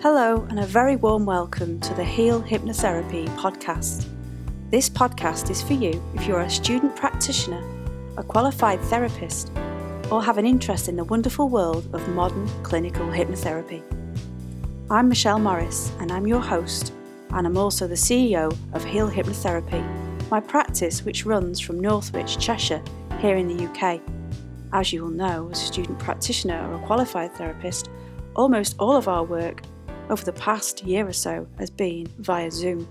Hello, and a very warm welcome to the Heal Hypnotherapy podcast. This podcast is for you if you're a student practitioner, a qualified therapist, or have an interest in the wonderful world of modern clinical hypnotherapy. I'm Michelle Morris, and I'm your host, and I'm also the CEO of Heal Hypnotherapy, my practice which runs from Northwich, Cheshire, here in the UK. As you will know, as a student practitioner or a qualified therapist, almost all of our work over the past year or so has been via Zoom.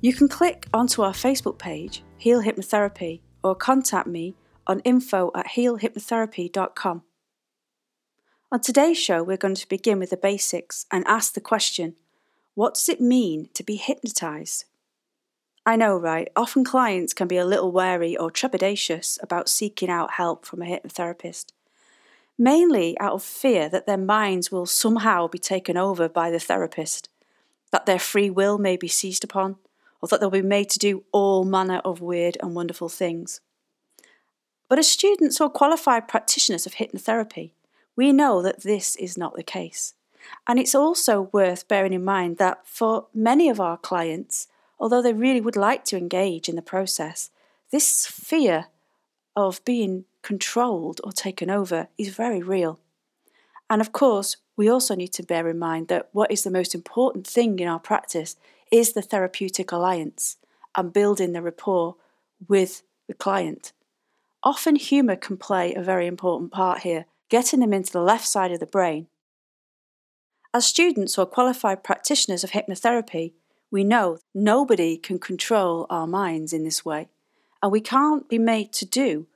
You can click onto our Facebook page, Heal Hypnotherapy, or contact me on info at healhypnotherapy.com. On today's show, we're going to begin with the basics and ask the question what does it mean to be hypnotized? I know, right? Often clients can be a little wary or trepidatious about seeking out help from a hypnotherapist mainly out of fear that their minds will somehow be taken over by the therapist, that their free will may be seized upon, or that they'll be made to do all manner of weird and wonderful things. But as students or qualified practitioners of hypnotherapy, we know that this is not the case. And it's also worth bearing in mind that for many of our clients, although they really would like to engage in the process, this fear of being controlled or taken over is very real. And of course, we also need to bear in mind that what is the most important thing in our practice is the therapeutic alliance and building the rapport with the client. Often, humour can play a very important part here, getting them into the left side of the brain. As students or qualified practitioners of hypnotherapy, we know nobody can control our minds in this way, and we can't be made to do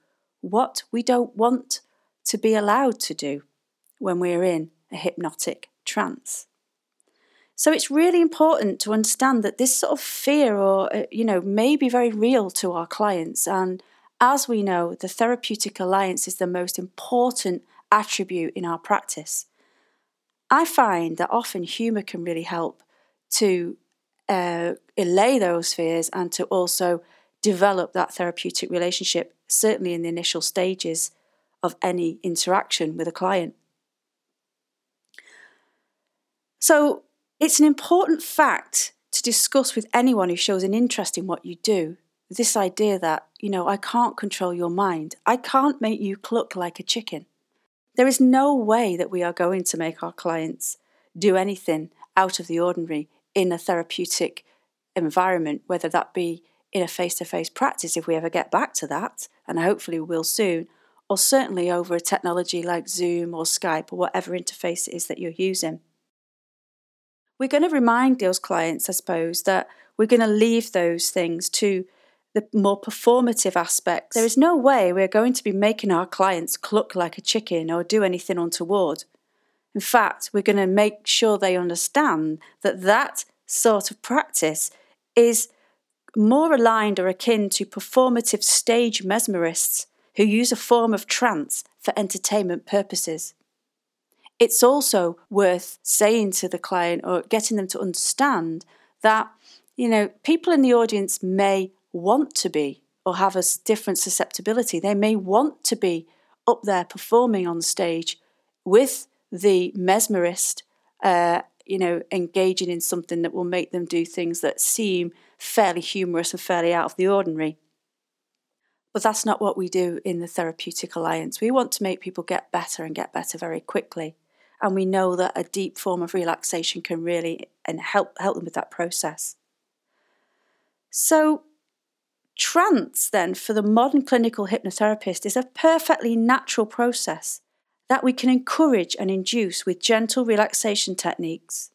what we don't want to be allowed to do when we're in a hypnotic trance. So it's really important to understand that this sort of fear or uh, you know may be very real to our clients and as we know the therapeutic alliance is the most important attribute in our practice. I find that often humor can really help to uh, allay those fears and to also develop that therapeutic relationship certainly in the initial stages of any interaction with a client. So, it's an important fact to discuss with anyone who shows an interest in what you do this idea that, you know, I can't control your mind. I can't make you cluck like a chicken. There is no way that we are going to make our clients do anything out of the ordinary in a therapeutic environment, whether that be in a face to face practice if we ever get back to that, and hopefully we will soon, or certainly over a technology like Zoom or Skype or whatever interface it is that you're using. We're going to remind those clients, I suppose, that we're going to leave those things to the more performative aspects. There is no way we're going to be making our clients cluck like a chicken or do anything untoward. In fact, we're going to make sure they understand that that sort of practice is more aligned or akin to performative stage mesmerists who use a form of trance for entertainment purposes. It's also worth saying to the client or getting them to understand that, you know, people in the audience may want to be or have a different susceptibility. They may want to be up there performing on stage with the mesmerist, uh, you know, engaging in something that will make them do things that seem fairly humorous and fairly out of the ordinary. But that's not what we do in the Therapeutic Alliance. We want to make people get better and get better very quickly. And we know that a deep form of relaxation can really and help help them with that process. So trance then for the modern clinical hypnotherapist is a perfectly natural process that we can encourage and induce with gentle relaxation techniques,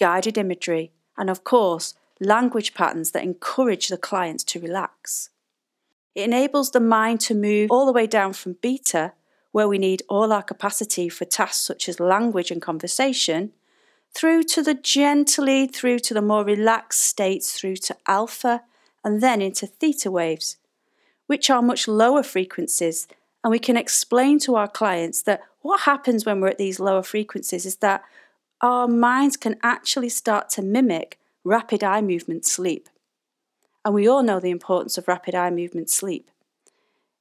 guided imagery, and of course, language patterns that encourage the clients to relax. It enables the mind to move all the way down from beta, where we need all our capacity for tasks such as language and conversation, through to the gently through to the more relaxed states through to alpha and then into theta waves, which are much lower frequencies. And we can explain to our clients that what happens when we're at these lower frequencies is that our minds can actually start to mimic rapid eye movement sleep. And we all know the importance of rapid eye movement sleep.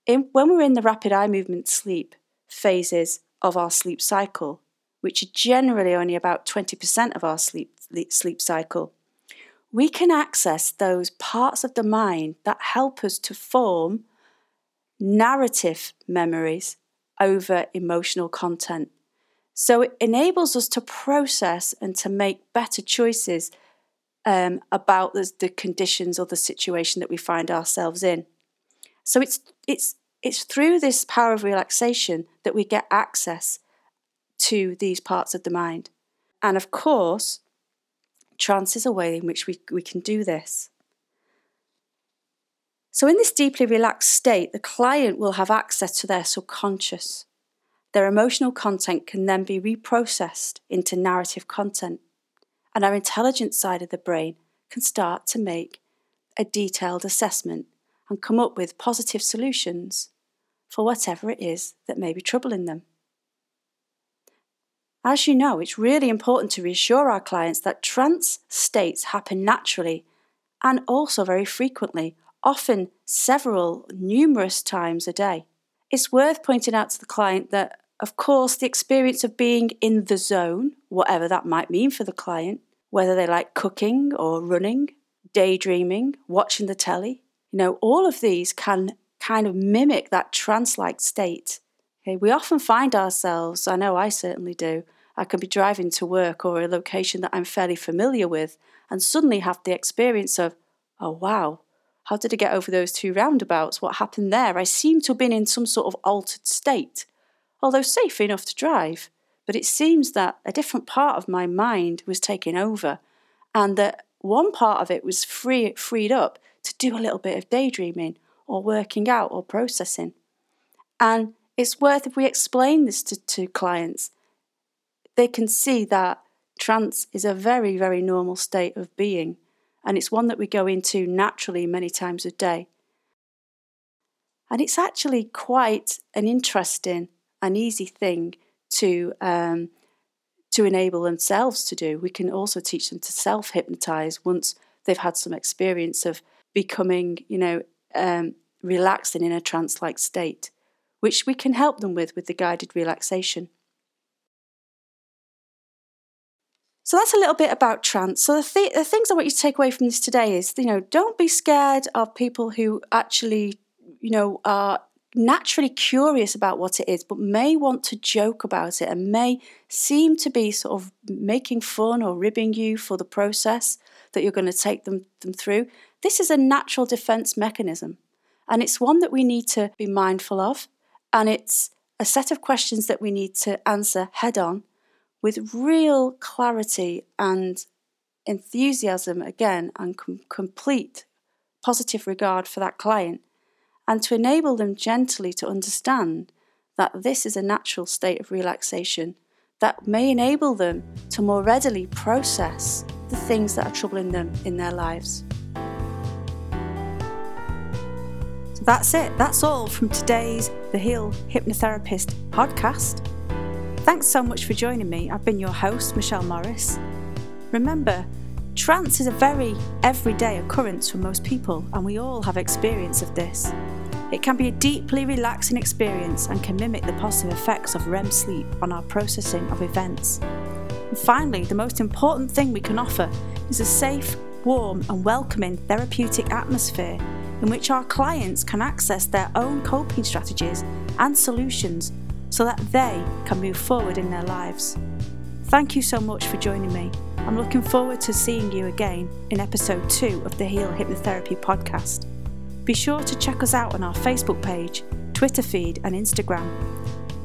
In, when we're in the rapid eye movement sleep phases of our sleep cycle, which are generally only about 20% of our sleep, sleep cycle, we can access those parts of the mind that help us to form narrative memories over emotional content. So it enables us to process and to make better choices um, about the, the conditions or the situation that we find ourselves in. So it's it's it's through this power of relaxation that we get access to these parts of the mind. And of course, trance is a way in which we, we can do this. So, in this deeply relaxed state, the client will have access to their subconscious. Their emotional content can then be reprocessed into narrative content, and our intelligent side of the brain can start to make a detailed assessment and come up with positive solutions for whatever it is that may be troubling them. As you know, it's really important to reassure our clients that trance states happen naturally and also very frequently, often several, numerous times a day. It's worth pointing out to the client that, of course, the experience of being in the zone, whatever that might mean for the client, whether they like cooking or running, daydreaming, watching the telly, you know, all of these can kind of mimic that trance like state. Okay, we often find ourselves, I know I certainly do, I can be driving to work or a location that I'm fairly familiar with and suddenly have the experience of, oh wow, how did I get over those two roundabouts? What happened there? I seem to have been in some sort of altered state, although safe enough to drive. But it seems that a different part of my mind was taking over, and that one part of it was free, freed up to do a little bit of daydreaming or working out or processing. And it's worth if we explain this to, to clients they can see that trance is a very, very normal state of being, and it's one that we go into naturally many times a day. And it's actually quite an interesting and easy thing to um, to enable themselves to do. We can also teach them to self hypnotize once they've had some experience of becoming, you know, um, relaxed and in a trance like state, which we can help them with with the guided relaxation. So that's a little bit about trance. So the, th- the things I want you to take away from this today is, you know, don't be scared of people who actually, you know, are naturally curious about what it is, but may want to joke about it and may seem to be sort of making fun or ribbing you for the process that you're going to take them, them through. This is a natural defense mechanism, and it's one that we need to be mindful of, and it's a set of questions that we need to answer head on with real clarity and enthusiasm again and com- complete positive regard for that client and to enable them gently to understand that this is a natural state of relaxation that may enable them to more readily process the things that are troubling them in their lives. So that's it. That's all from today's The Heal Hypnotherapist podcast. Thanks so much for joining me. I've been your host, Michelle Morris. Remember, trance is a very everyday occurrence for most people, and we all have experience of this. It can be a deeply relaxing experience and can mimic the positive effects of REM sleep on our processing of events. And finally, the most important thing we can offer is a safe, warm, and welcoming therapeutic atmosphere in which our clients can access their own coping strategies and solutions so that they can move forward in their lives. Thank you so much for joining me. I'm looking forward to seeing you again in episode 2 of the Heal Hypnotherapy podcast. Be sure to check us out on our Facebook page, Twitter feed, and Instagram.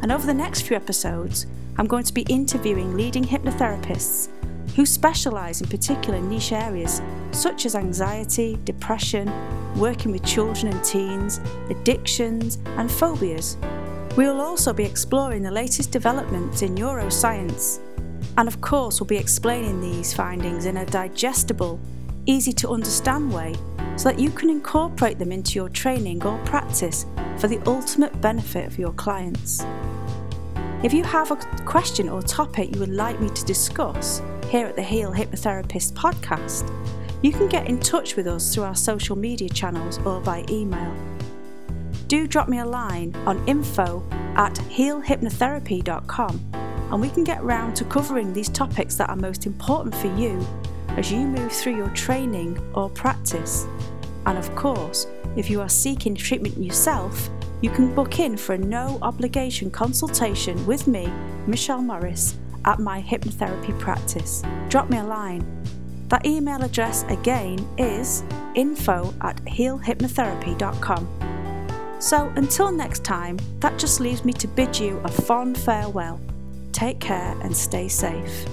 And over the next few episodes, I'm going to be interviewing leading hypnotherapists who specialise in particular niche areas such as anxiety, depression, working with children and teens, addictions, and phobias we will also be exploring the latest developments in neuroscience, and of course, we'll be explaining these findings in a digestible, easy to understand way so that you can incorporate them into your training or practice for the ultimate benefit of your clients. If you have a question or topic you would like me to discuss here at the Heal Hypnotherapist podcast, you can get in touch with us through our social media channels or by email do drop me a line on info at healhypnotherapy.com and we can get round to covering these topics that are most important for you as you move through your training or practice. And of course, if you are seeking treatment yourself, you can book in for a no obligation consultation with me, Michelle Morris, at my hypnotherapy practice. Drop me a line. That email address again is info at healhypnotherapy.com. So until next time, that just leaves me to bid you a fond farewell. Take care and stay safe.